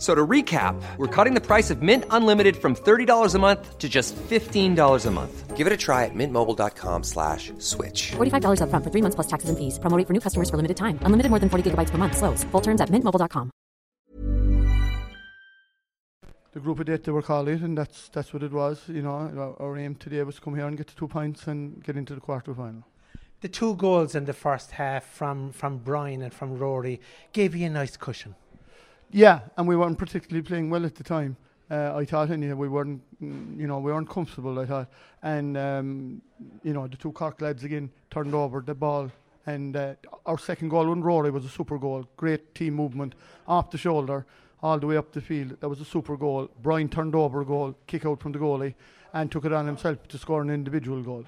F- So to recap, we're cutting the price of Mint Unlimited from $30 a month to just $15 a month. Give it a try at mintmobile.com slash switch. $45 upfront for three months plus taxes and fees. Promo rate for new customers for limited time. Unlimited more than 40 gigabytes per month. Slows. Full terms at mintmobile.com. the group of death they were called it, and that's that's what it was. You know, our, our aim today was to come here and get the two points and get into the quarter final. The two goals in the first half from, from Brian and from Rory gave you a nice cushion. Yeah, and we weren't particularly playing well at the time. Uh, I thought, anyway, we weren't, mm, you know, we weren't comfortable. I thought, and um, you know, the two Cork lads again turned over the ball, and uh, our second goal on Rory was a super goal. Great team movement off the shoulder, all the way up the field. That was a super goal. Brian turned over a goal, kick out from the goalie, and took it on himself to score an individual goal.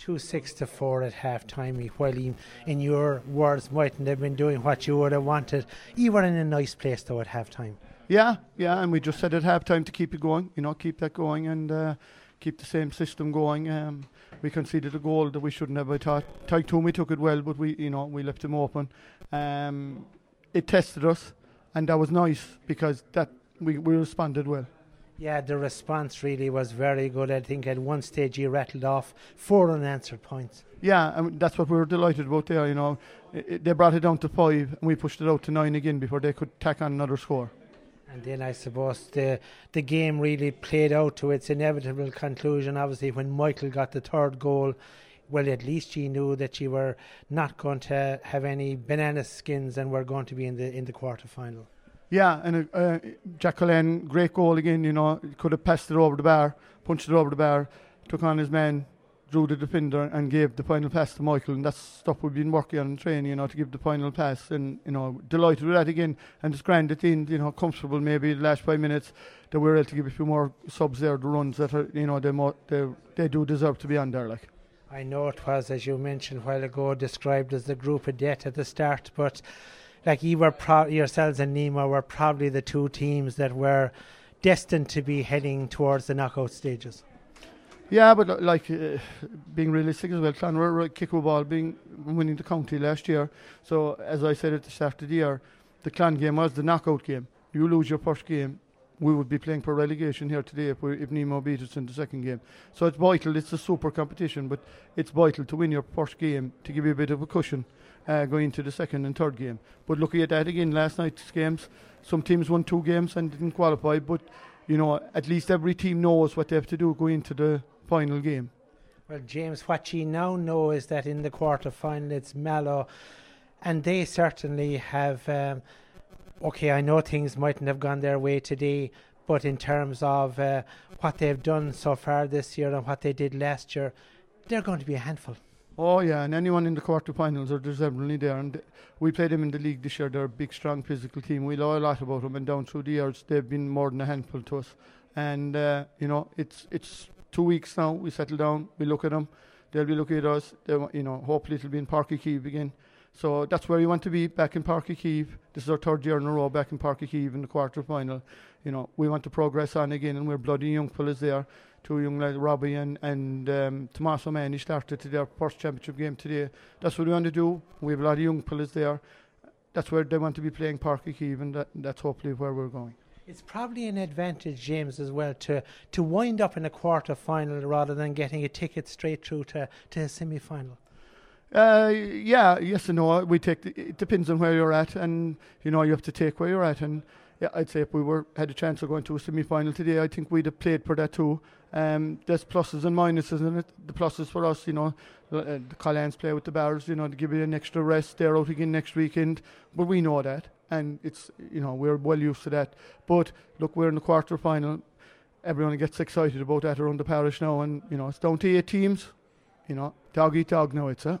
Two six to four at half time, while he, in your words, mightn't have been doing what you would have wanted. You were in a nice place though at half time. Yeah, yeah, and we just said at half time to keep it going, you know, keep that going and uh, keep the same system going. Um, we conceded a goal that we shouldn't have. I thought Tyke Toomey took it well, but we, you know, we left him open. Um, it tested us, and that was nice because that we, we responded well. Yeah, the response really was very good. I think at one stage he rattled off four unanswered points. Yeah, and that's what we were delighted about there. You know, I I they brought it down to five, and we pushed it out to nine again before they could tack on another score. And then I suppose the the game really played out to its inevitable conclusion. Obviously, when Michael got the third goal, well, at least she knew that she were not going to have any banana skins and were going to be in the in the quarter final. Yeah, and uh, uh, Jack Cullen, great goal again. You know, could have passed it over the bar, punched it over the bar, took on his man, drew the defender, and gave the final pass to Michael. And that's stuff we've been working on in training. You know, to give the final pass, and you know, delighted with that again. And it's grand at the end. You know, comfortable maybe the last five minutes that we're able to give a few more subs there, the runs that are, you know, they mo- they they do deserve to be on there. Like. I know it was, as you mentioned a while ago, described as the group of death at the start, but like you were pro- yourselves and Nemo were probably the two teams that were destined to be heading towards the knockout stages. Yeah, but uh, like uh, being realistic as well, Clonmore were kick ball being winning the county last year. So as I said at the start of the year, the Clan game was the knockout game. You lose your first game, we would be playing for relegation here today if, we, if Nemo beat us in the second game. So it's vital. It's a super competition, but it's vital to win your first game to give you a bit of a cushion uh, going into the second and third game. But looking at that again, last night's games, some teams won two games and didn't qualify, but you know at least every team knows what they have to do going into the final game. Well, James, what you now know is that in the quarter final it's Mallow, and they certainly have. Um, okay, I know things mightn't have gone their way today, but in terms of uh, what they've done so far this year and what they did last year, they're going to be a handful. Oh yeah, and anyone in the quarterfinals are deservedly there. And we played them in the league this year. They're a big, strong, physical team. We know a lot about them, and down through the years, they've been more than a handful to us. And uh, you know, it's it's two weeks now. We settle down. We look at them. They'll be looking at us. They, you know, hopefully it'll be in Páirc Uí Chaoimh again. So that's where we want to be, back in Páirc Uí Chaoimh. This is our third year in a row back in Páirc Uí Chaoimh in the quarter final. You know, we want to progress on again, and we're bloody young fellas there. Two young lads, Robbie and, and um, Tommaso Manni started to their first championship game today. That's what we want to do. We have a lot of young fellas there. That's where they want to be playing Páirc Uí Chaoimh, and that, that's hopefully where we're going. It's probably an advantage, James, as well to to wind up in a quarter final rather than getting a ticket straight through to, to a semi final. Uh, yeah, yes and no. We take the, it depends on where you're at, and you know you have to take where you're at. And yeah, I'd say if we were had a chance of going to a semi final today, I think we'd have played for that too. Um, there's pluses and minuses in it. The pluses for us, you know, uh, the Collins play with the Bars, you know, to give you an extra rest. They're out again next weekend, but we know that, and it's you know we're well used to that. But look, we're in the quarter final. Everyone gets excited about that around the parish now, and you know it's down to eight teams. You know, dog eat dog now. It's a.